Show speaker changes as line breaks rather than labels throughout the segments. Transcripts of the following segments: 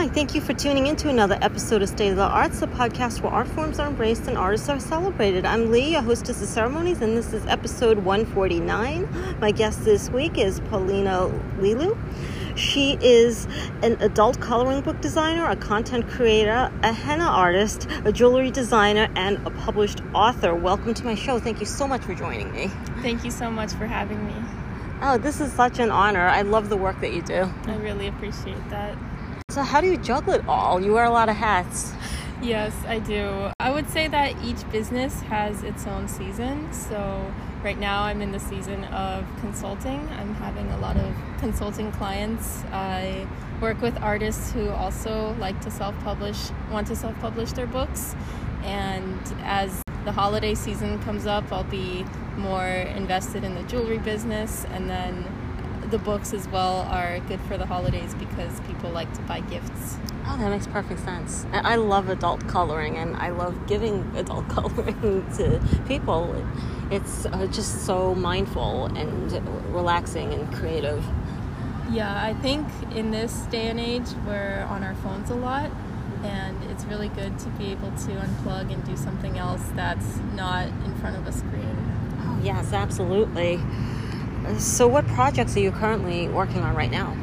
Hi, thank you for tuning in to another episode of State of the Arts, the podcast where art forms are embraced and artists are celebrated. I'm Lee, a hostess of ceremonies, and this is episode 149. My guest this week is Polina Lilu. She is an adult coloring book designer, a content creator, a henna artist, a jewelry designer, and a published author. Welcome to my show. Thank you so much for joining me.
Thank you so much for having me.
Oh, this is such an honor. I love the work that you do.
I really appreciate that.
So, how do you juggle it all? You wear a lot of hats.
Yes, I do. I would say that each business has its own season. So, right now I'm in the season of consulting. I'm having a lot of consulting clients. I work with artists who also like to self publish, want to self publish their books. And as the holiday season comes up, I'll be more invested in the jewelry business and then the books as well are good for the holidays because people like to buy gifts.
Oh, that makes perfect sense. I love adult coloring and I love giving adult coloring to people. It's uh, just so mindful and relaxing and creative.
Yeah, I think in this day and age, we're on our phones a lot, and it's really good to be able to unplug and do something else that's not in front of a screen.
Oh, yes, absolutely. So, what projects are you currently working on right now?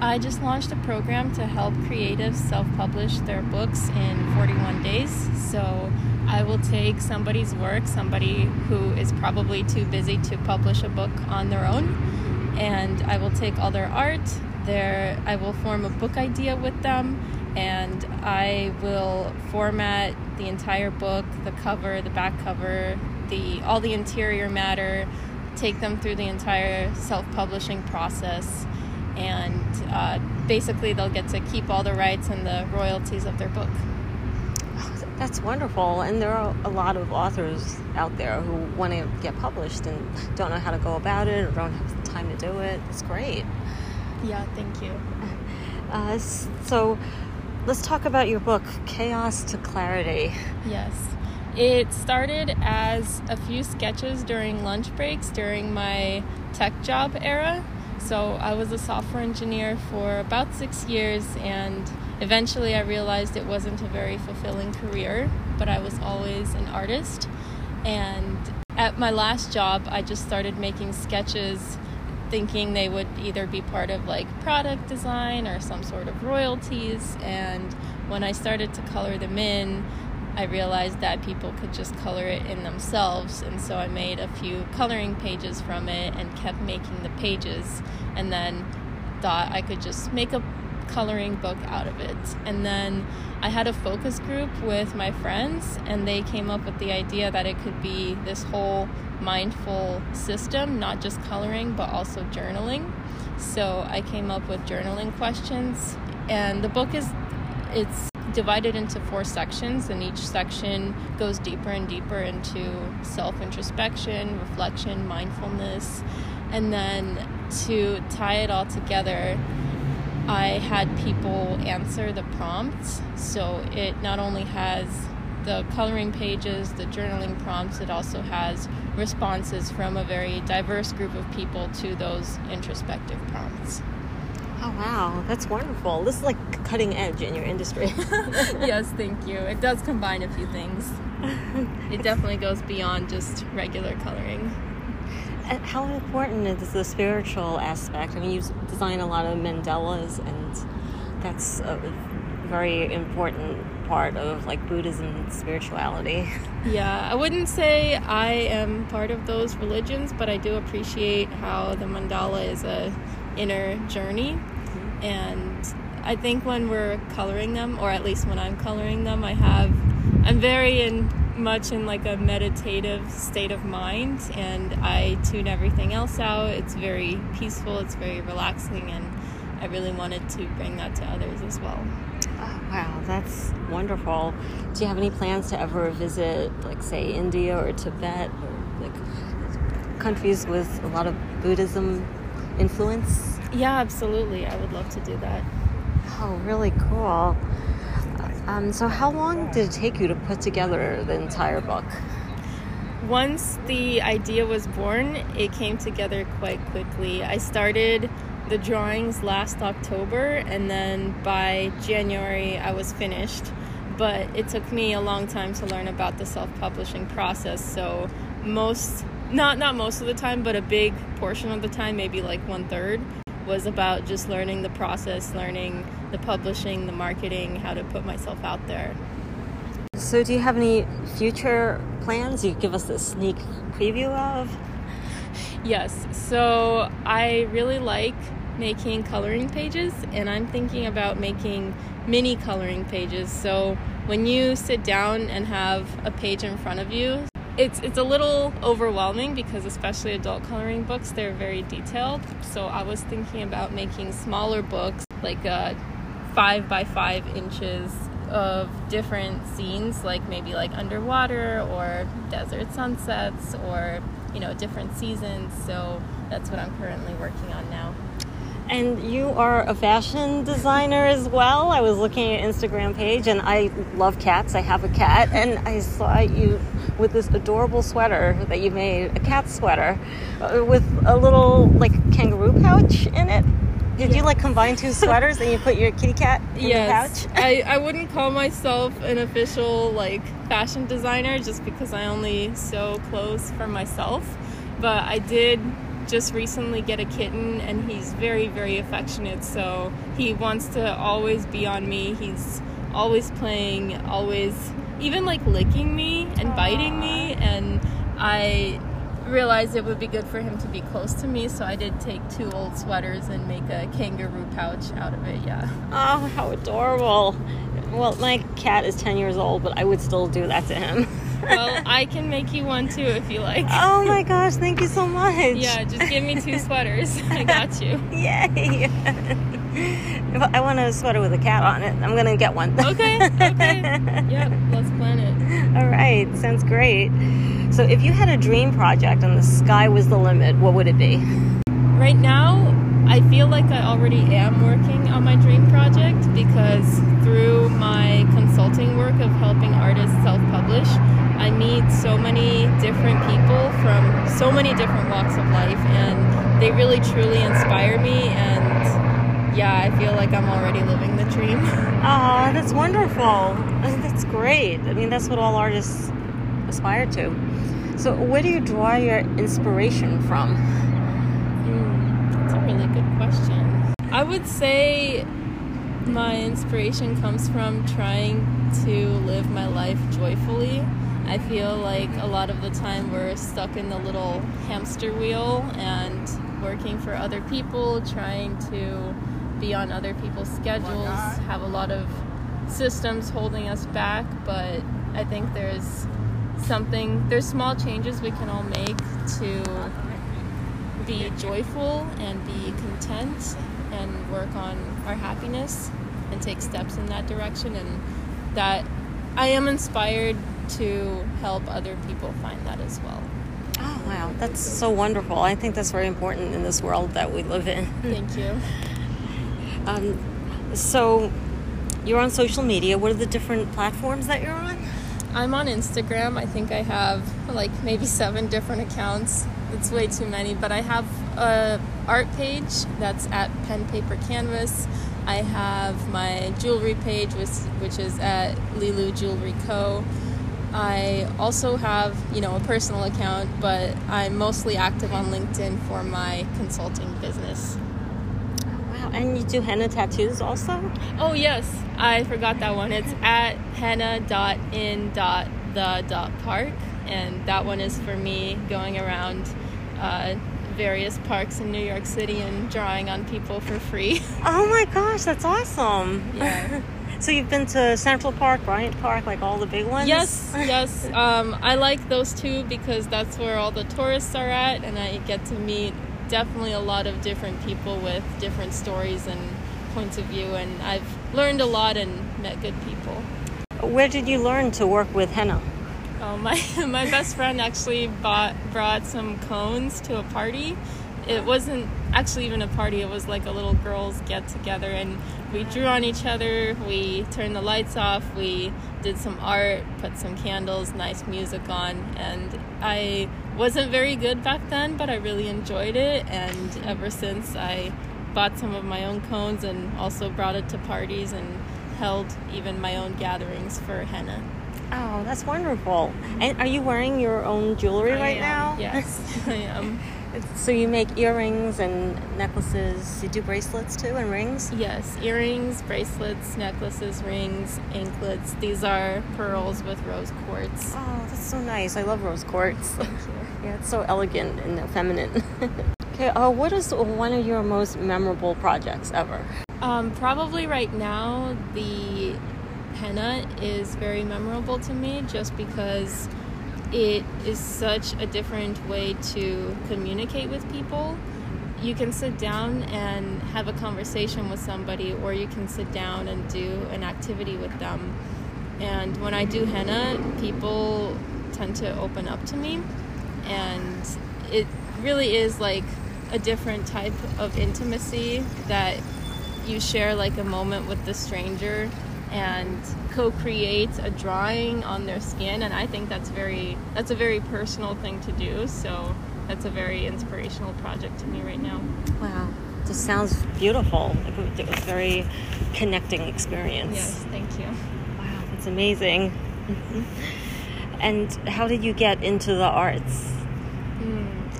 I just launched a program to help creatives self publish their books in 41 days. So, I will take somebody's work, somebody who is probably too busy to publish a book on their own, and I will take all their art, their I will form a book idea with them, and I will format the entire book, the cover, the back cover, the all the interior matter, take them through the entire self publishing process, and uh, basically they'll get to keep all the rights and the royalties of their book.
That's wonderful. And there are a lot of authors out there who want to get published and don't know how to go about it or don't have the time to do it. It's great.
Yeah, thank you.
Uh, so let's talk about your book, Chaos to Clarity.
Yes. It started as a few sketches during lunch breaks during my tech job era. So I was a software engineer for about six years, and eventually I realized it wasn't a very fulfilling career, but I was always an artist. And at my last job, I just started making sketches thinking they would either be part of like product design or some sort of royalties. And when I started to color them in, I realized that people could just color it in themselves, and so I made a few coloring pages from it and kept making the pages, and then thought I could just make a coloring book out of it. And then I had a focus group with my friends, and they came up with the idea that it could be this whole mindful system, not just coloring, but also journaling. So I came up with journaling questions, and the book is it's divided into four sections, and each section goes deeper and deeper into self introspection, reflection, mindfulness. And then to tie it all together, I had people answer the prompts. So it not only has the coloring pages, the journaling prompts, it also has responses from a very diverse group of people to those introspective prompts.
Oh, wow. That's wonderful. This is like cutting edge in your industry.
yes, thank you. It does combine a few things. It definitely goes beyond just regular coloring.
And how important is the spiritual aspect? I mean, you design a lot of mandalas, and that's a very important part of like Buddhism and spirituality.
Yeah, I wouldn't say I am part of those religions, but I do appreciate how the mandala is a inner journey mm-hmm. and I think when we're coloring them, or at least when I'm coloring them, I have I'm very in much in like a meditative state of mind, and I tune everything else out. It's very peaceful. It's very relaxing, and I really wanted to bring that to others as well.
Oh, wow, that's wonderful. Do you have any plans to ever visit, like, say, India or Tibet, or like countries with a lot of Buddhism influence?
Yeah, absolutely. I would love to do that.
Oh, really cool. Um, so, how long did it take you to put together the entire book?
Once the idea was born, it came together quite quickly. I started the drawings last October, and then by January I was finished. But it took me a long time to learn about the self-publishing process. So most, not not most of the time, but a big portion of the time, maybe like one third, was about just learning the process, learning the publishing, the marketing, how to put myself out there.
So, do you have any future plans you give us a sneak preview of?
Yes. So, I really like making coloring pages, and I'm thinking about making mini coloring pages. So, when you sit down and have a page in front of you, it's it's a little overwhelming because especially adult coloring books they're very detailed so i was thinking about making smaller books like uh, five by five inches of different scenes like maybe like underwater or desert sunsets or you know different seasons so that's what i'm currently working on now
and you are a fashion designer as well. I was looking at your Instagram page and I love cats. I have a cat and I saw you with this adorable sweater that you made, a cat sweater uh, with a little like kangaroo pouch in it. Did yes. you like combine two sweaters and you put your kitty cat in yes. the pouch?
I, I wouldn't call myself an official like fashion designer just because I only sew clothes for myself. But I did just recently get a kitten and he's very very affectionate so he wants to always be on me he's always playing always even like licking me and Aww. biting me and i realized it would be good for him to be close to me so i did take two old sweaters and make a kangaroo pouch out of it yeah
oh how adorable well my cat is 10 years old but i would still do that to him
well, I can make you one too if you like.
Oh my gosh, thank you so much.
Yeah, just give me two sweaters. I got you.
Yay. I want a sweater with a cat on it. I'm going to get one.
okay, okay. Yep, let's plan it.
All right, sounds great. So, if you had a dream project and the sky was the limit, what would it be?
Right now, I feel like I already am working on my dream project because through my consulting work of helping artists self publish, I meet so many different people from so many different walks of life, and they really truly inspire me. And yeah, I feel like I'm already living the dream.
Oh, that's wonderful. That's great. I mean, that's what all artists aspire to. So, where do you draw your inspiration from?
Mm, that's a really good question. I would say my inspiration comes from trying to live my life joyfully. I feel like a lot of the time we're stuck in the little hamster wheel and working for other people, trying to be on other people's schedules, have a lot of systems holding us back, but I think there's something, there's small changes we can all make to be joyful and be content and work on our happiness and take steps in that direction and that I am inspired to help other people find that as well.
Oh wow, that's so wonderful. I think that's very important in this world that we live in.
Thank you.
Um, so you're on social media. What are the different platforms that you're on?
I'm on Instagram. I think I have like maybe seven different accounts it's way too many, but I have a art page that's at Pen Paper Canvas. I have my jewelry page, which, which is at Lilu Jewelry Co. I also have, you know, a personal account, but I'm mostly active on LinkedIn for my consulting business.
And you do henna tattoos also?
Oh yes, I forgot that one. It's at henna.in.the.park, and that one is for me going around uh, various parks in New York City and drawing on people for free.
Oh my gosh, that's awesome!
Yeah.
so you've been to Central Park, Bryant Park, like all the big ones?
Yes, yes. Um, I like those two because that's where all the tourists are at, and I get to meet definitely a lot of different people with different stories and points of view, and I've learned a lot and met good people.
Where did you learn to work with henna?
Oh, my my best friend actually bought brought some cones to a party. It wasn't actually even a party. It was like a little girls get together, and we drew on each other. We turned the lights off. We did some art, put some candles, nice music on, and I wasn't very good back then, but I really enjoyed it. And ever since, I bought some of my own cones and also brought it to parties and held even my own gatherings for henna.
Oh, that's wonderful. And are you wearing your own jewelry
I
right
am,
now?
Yes, I am.
So you make earrings and necklaces. You do bracelets too and rings?
Yes, earrings, bracelets, necklaces, rings, anklets. These are pearls with rose quartz.
Oh, that's so nice. I love rose quartz. yeah, it's so elegant and feminine. okay, uh, what is one of your most memorable projects ever?
Um, probably right now, the henna is very memorable to me just because it is such a different way to communicate with people. You can sit down and have a conversation with somebody, or you can sit down and do an activity with them. And when I do henna, people tend to open up to me, and it really is like a different type of intimacy that you share like a moment with the stranger and co-create a drawing on their skin and i think that's very that's a very personal thing to do so that's a very inspirational project to me right now
Wow, this sounds beautiful. It was a very connecting experience.
yes thank you
Wow, that's amazing. Mm-hmm. And how did you get into the arts?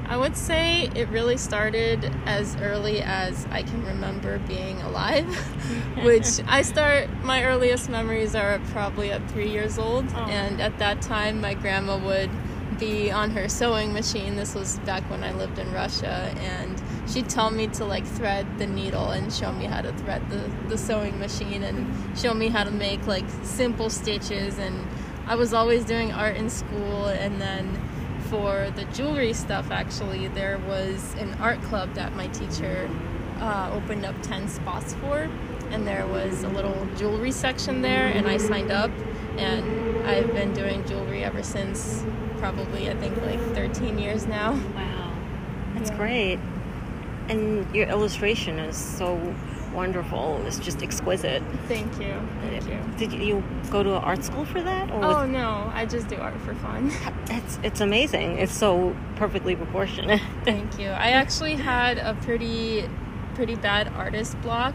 I would say it really started as early as I can remember being alive, which I start, my earliest memories are probably at three years old.
Oh.
And at that time, my grandma would be on her sewing machine. This was back when I lived in Russia. And she'd tell me to like thread the needle and show me how to thread the, the sewing machine and show me how to make like simple stitches. And I was always doing art in school. And then for the jewelry stuff, actually, there was an art club that my teacher uh, opened up 10 spots for. And there was a little jewelry section there, and I signed up. And I've been doing jewelry ever since probably, I think, like 13 years now.
Wow, that's
Yeah.
great. And your illustration is so wonderful. It's just exquisite.
Thank you. Thank you.
Did you go to an art school for that? Or
Oh
was-
no, I just do art for fun.
it's it's amazing. It's so perfectly proportionate.
Thank you. I actually had a pretty pretty bad artist block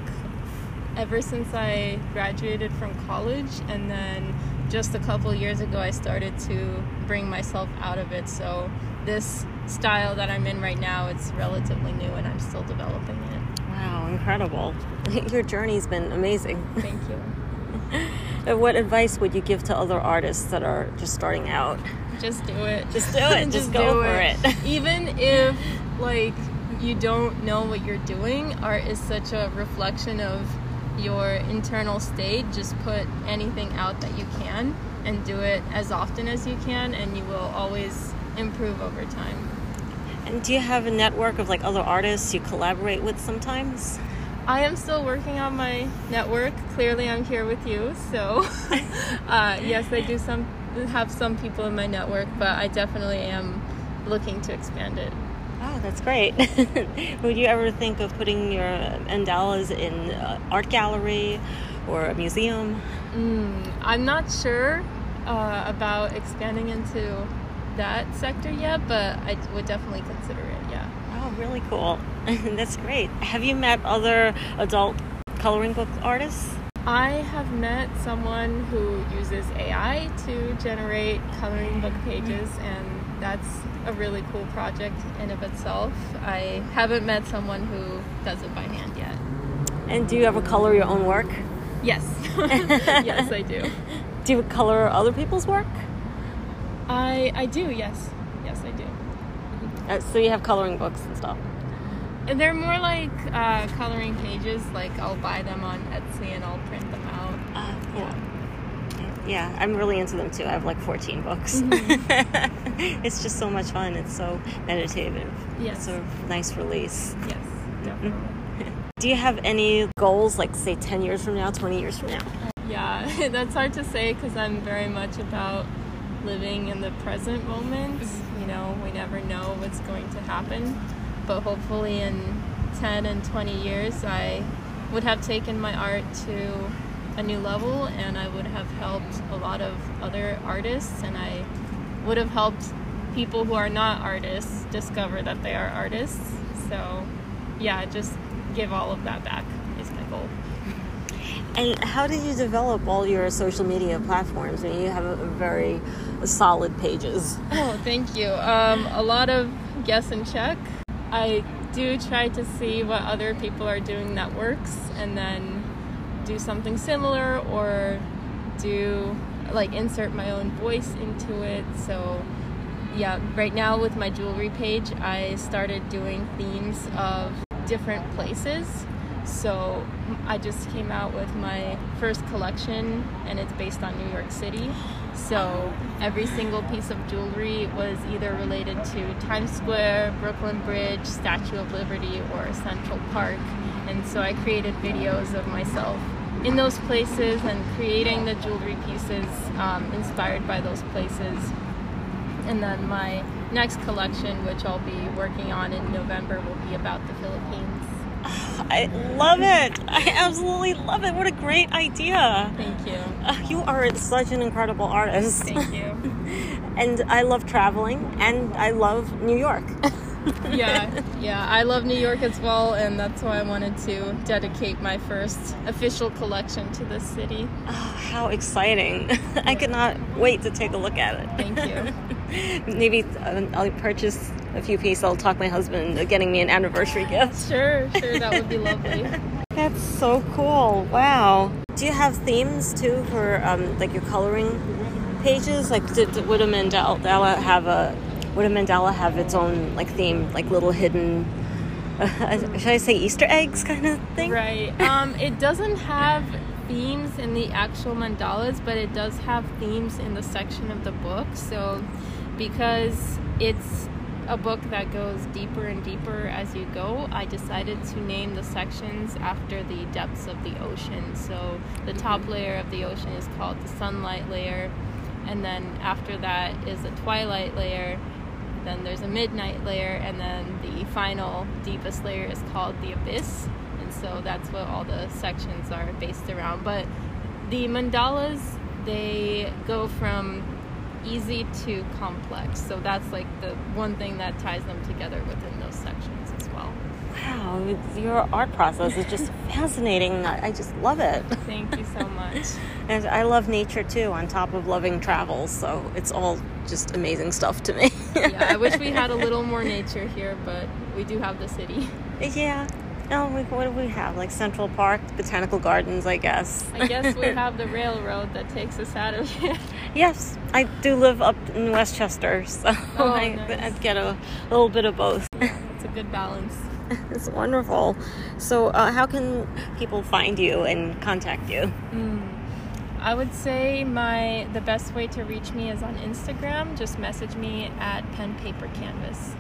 ever since I graduated from college and then just a couple years ago I started to bring myself out of it. So this style that I'm in right now, it's relatively new and I'm still developing it.
Wow, incredible. Your journey's been amazing.
Thank you.
What advice would you give to other artists that are just starting out?
Just do it.
Just do it. Just go
do
for it.
Even if like you don't know what you're doing, art is such a reflection of your internal state. Just put anything out that you can and do it as often as you can and you will always improve over time.
And do you have a network of like other artists you collaborate with sometimes?
I am still working on my network. Clearly, I'm here with you. So, uh, yes, I do some have some people in my network, but I definitely am looking to expand it.
Oh, that's great. Would you ever think of putting your mandalas in an art gallery or a museum?
Mm, I'm not sure uh, about expanding into that sector yet, but I would definitely consider it. Yeah.
Oh, really cool. that's great. Have you met other adult coloring book artists?
I have met someone who uses AI to generate coloring book pages, and that's a really cool project in of itself. I haven't met someone who does it by hand yet.
And do you ever color your own work?
Yes, yes, I do.
Do you color other people's work?
I I do. Yes, yes, I do.
Uh, so you have coloring books and stuff.
And They're more like uh, coloring pages. Like I'll buy them on Etsy and I'll print them out.
Uh, yeah. Yeah, I'm really into them too. I have like 14 books. it's just so much fun. It's so meditative.
Yes.
It's a nice release.
Yes, definitely.
Do you have any goals, like say 10 years from now, 20 years from now?
Yeah, that's hard to say because I'm very much about living in the present moment. Mm-hmm. You know, we never know what's going to happen, but hopefully in 10 and 20 years, I would have taken my art to a new level and I would have helped a lot of other artists and I would have helped people who are not artists discover that they are artists. So, yeah, just give all of that back is my goal.
And how did you develop all your social media platforms? I mean, you have a, a very solid pages.
Oh, thank you. Um, a lot of guess and check. I do try to see what other people are doing that works and then do something similar or do like insert my own voice into it. So, yeah, right now with my jewelry page, I started doing themes of different places. So, I just came out with my first collection and it's based on New York City. So, every single piece of jewelry was either related to Times Square, Brooklyn Bridge, Statue of Liberty, or Central Park. And so, I created videos of myself in those places and creating the jewelry pieces um, inspired by those places. And then my next collection, which I'll be working on in November, will be about the Philippines.
I love it. I absolutely love it. What a great idea.
Thank you.
Uh, you are such an incredible artist.
Thank you.
and I love traveling and I love New York.
yeah, yeah. I love New York as well, and that's why I wanted to dedicate my first official collection to this city.
Oh, how exciting! I could not wait to take a look at it.
Thank you.
Maybe uh, I'll purchase a few pieces. I'll talk my husband into getting me an anniversary gift.
Sure, sure. That would be lovely.
That's so cool. Wow. Do you have themes too for um, like your coloring pages? Like, did, would a mandala have a would a mandala have its own like theme, like little hidden? Uh, should I say Easter eggs kind of thing?
Right. Um, it doesn't have themes in the actual mandalas, but it does have themes in the section of the book. So, because it's a book that goes deeper and deeper as you go, I decided to name the sections after the depths of the ocean. So, the mm-hmm. top layer of the ocean is called the sunlight layer, and then after that is the twilight layer, then there's a midnight layer, and then the final deepest layer is called the abyss. And so that's what all the sections are based around. But the mandalas, they go from easy to complex. So that's like the one thing that ties them together within those sections as well.
Wow, your art process is just fascinating. I just love it.
Thank you so much.
and I love nature too, on top of loving travel. So it's all just amazing stuff to me.
yeah, I wish we had a little more nature here, but we do have the city.
Yeah. Oh, what do we have? Like Central Park, Botanical Gardens, I guess.
I guess we have the railroad that takes us out of here.
Yes, I do live up in Westchester, so
oh,
I,
nice.
I get a little bit of both.
it's a good balance.
It's wonderful. So, uh, how can people find you and contact you?
Mm. I would say my the best way to reach me is on Instagram. Just message me at pen paper canvas.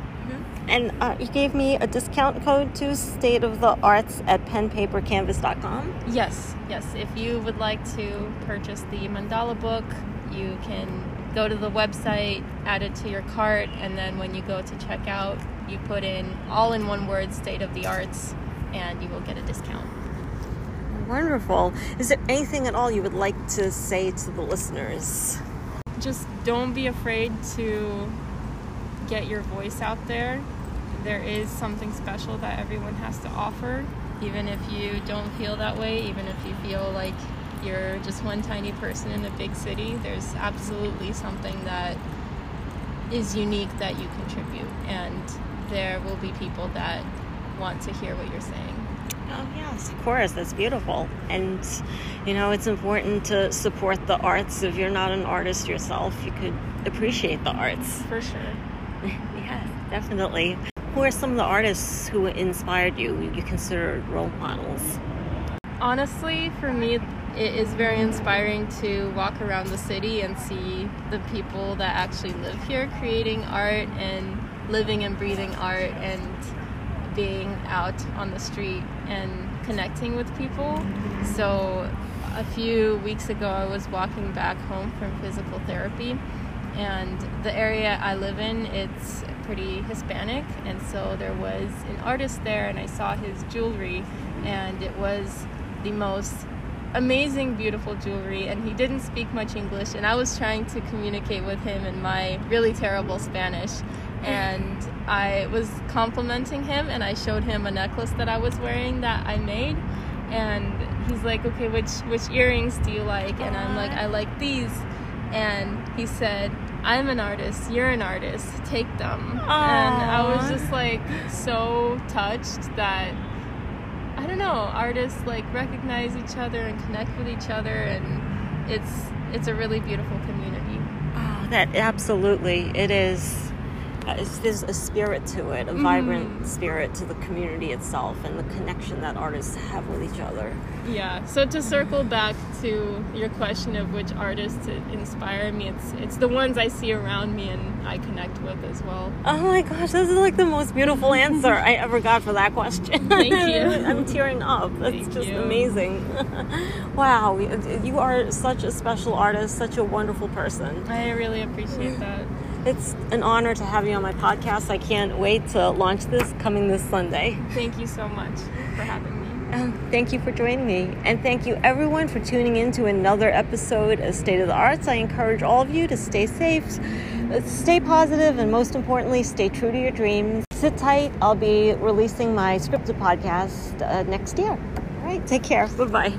And uh, you gave me a discount code to State of the Arts at penpapercanvas.com.
Yes, yes. If you would like to purchase the mandala book, you can go to the website, add it to your cart, and then when you go to check out, you put in all in one word State of the Arts, and you will get a discount.
Wonderful. Is there anything at all you would like to say to the listeners?
Just don't be afraid to get your voice out there. There is something special that everyone has to offer, even if you don't feel that way, even if you feel like you're just one tiny person in a big city. There's absolutely something that is unique that you contribute, and there will be people that want to hear what you're saying.
Oh, yes, of course. That's beautiful. And, you know, it's important to support the arts. If you're not an artist yourself, you could appreciate the arts.
For sure.
Definitely. Who are some of the artists who inspired you, you consider role models?
Honestly, for me, it is very inspiring to walk around the city and see the people that actually live here creating art and living and breathing art and being out on the street and connecting with people. So, a few weeks ago, I was walking back home from physical therapy, and the area I live in, it's pretty Hispanic, and so there was an artist there, and I saw his jewelry, and it was the most amazing, beautiful jewelry, and he didn't speak much English, and I was trying to communicate with him in my really terrible Spanish. and I was complimenting him and I showed him a necklace that I was wearing that I made and he's like, "Okay, which which earrings do you like?" And I'm like, "I like these." And he said, "I'm an artist. You're an artist. Take them."
Aww.
And I was just like so touched that I don't know, artists like recognize each other and connect with each other and it's it's a really beautiful community.
Oh, that absolutely it is. It's, there's a spirit to it, a vibrant mm. spirit to the community itself, and the connection that artists have with each other.
Yeah. So to circle back to your question of which artists inspire me, it's it's the ones I see around me and I connect with as well.
Oh my gosh, this is like the most beautiful answer I ever got for that question.
Thank you.
I'm tearing up. That's
Thank
just
you.
amazing. wow, you are such a special artist, such a wonderful person.
I really appreciate that.
It's an honor to have you on my podcast. I can't wait to launch this coming this Sunday.
Thank you so much for having me.
Um, thank you for joining me. And thank you everyone for tuning in to another episode of State of the Arts. I encourage all of you to stay safe, uh, stay positive, and most importantly, stay true to your dreams. Sit tight. I'll be releasing my scripted podcast uh, next year. All right, take care. Bye bye.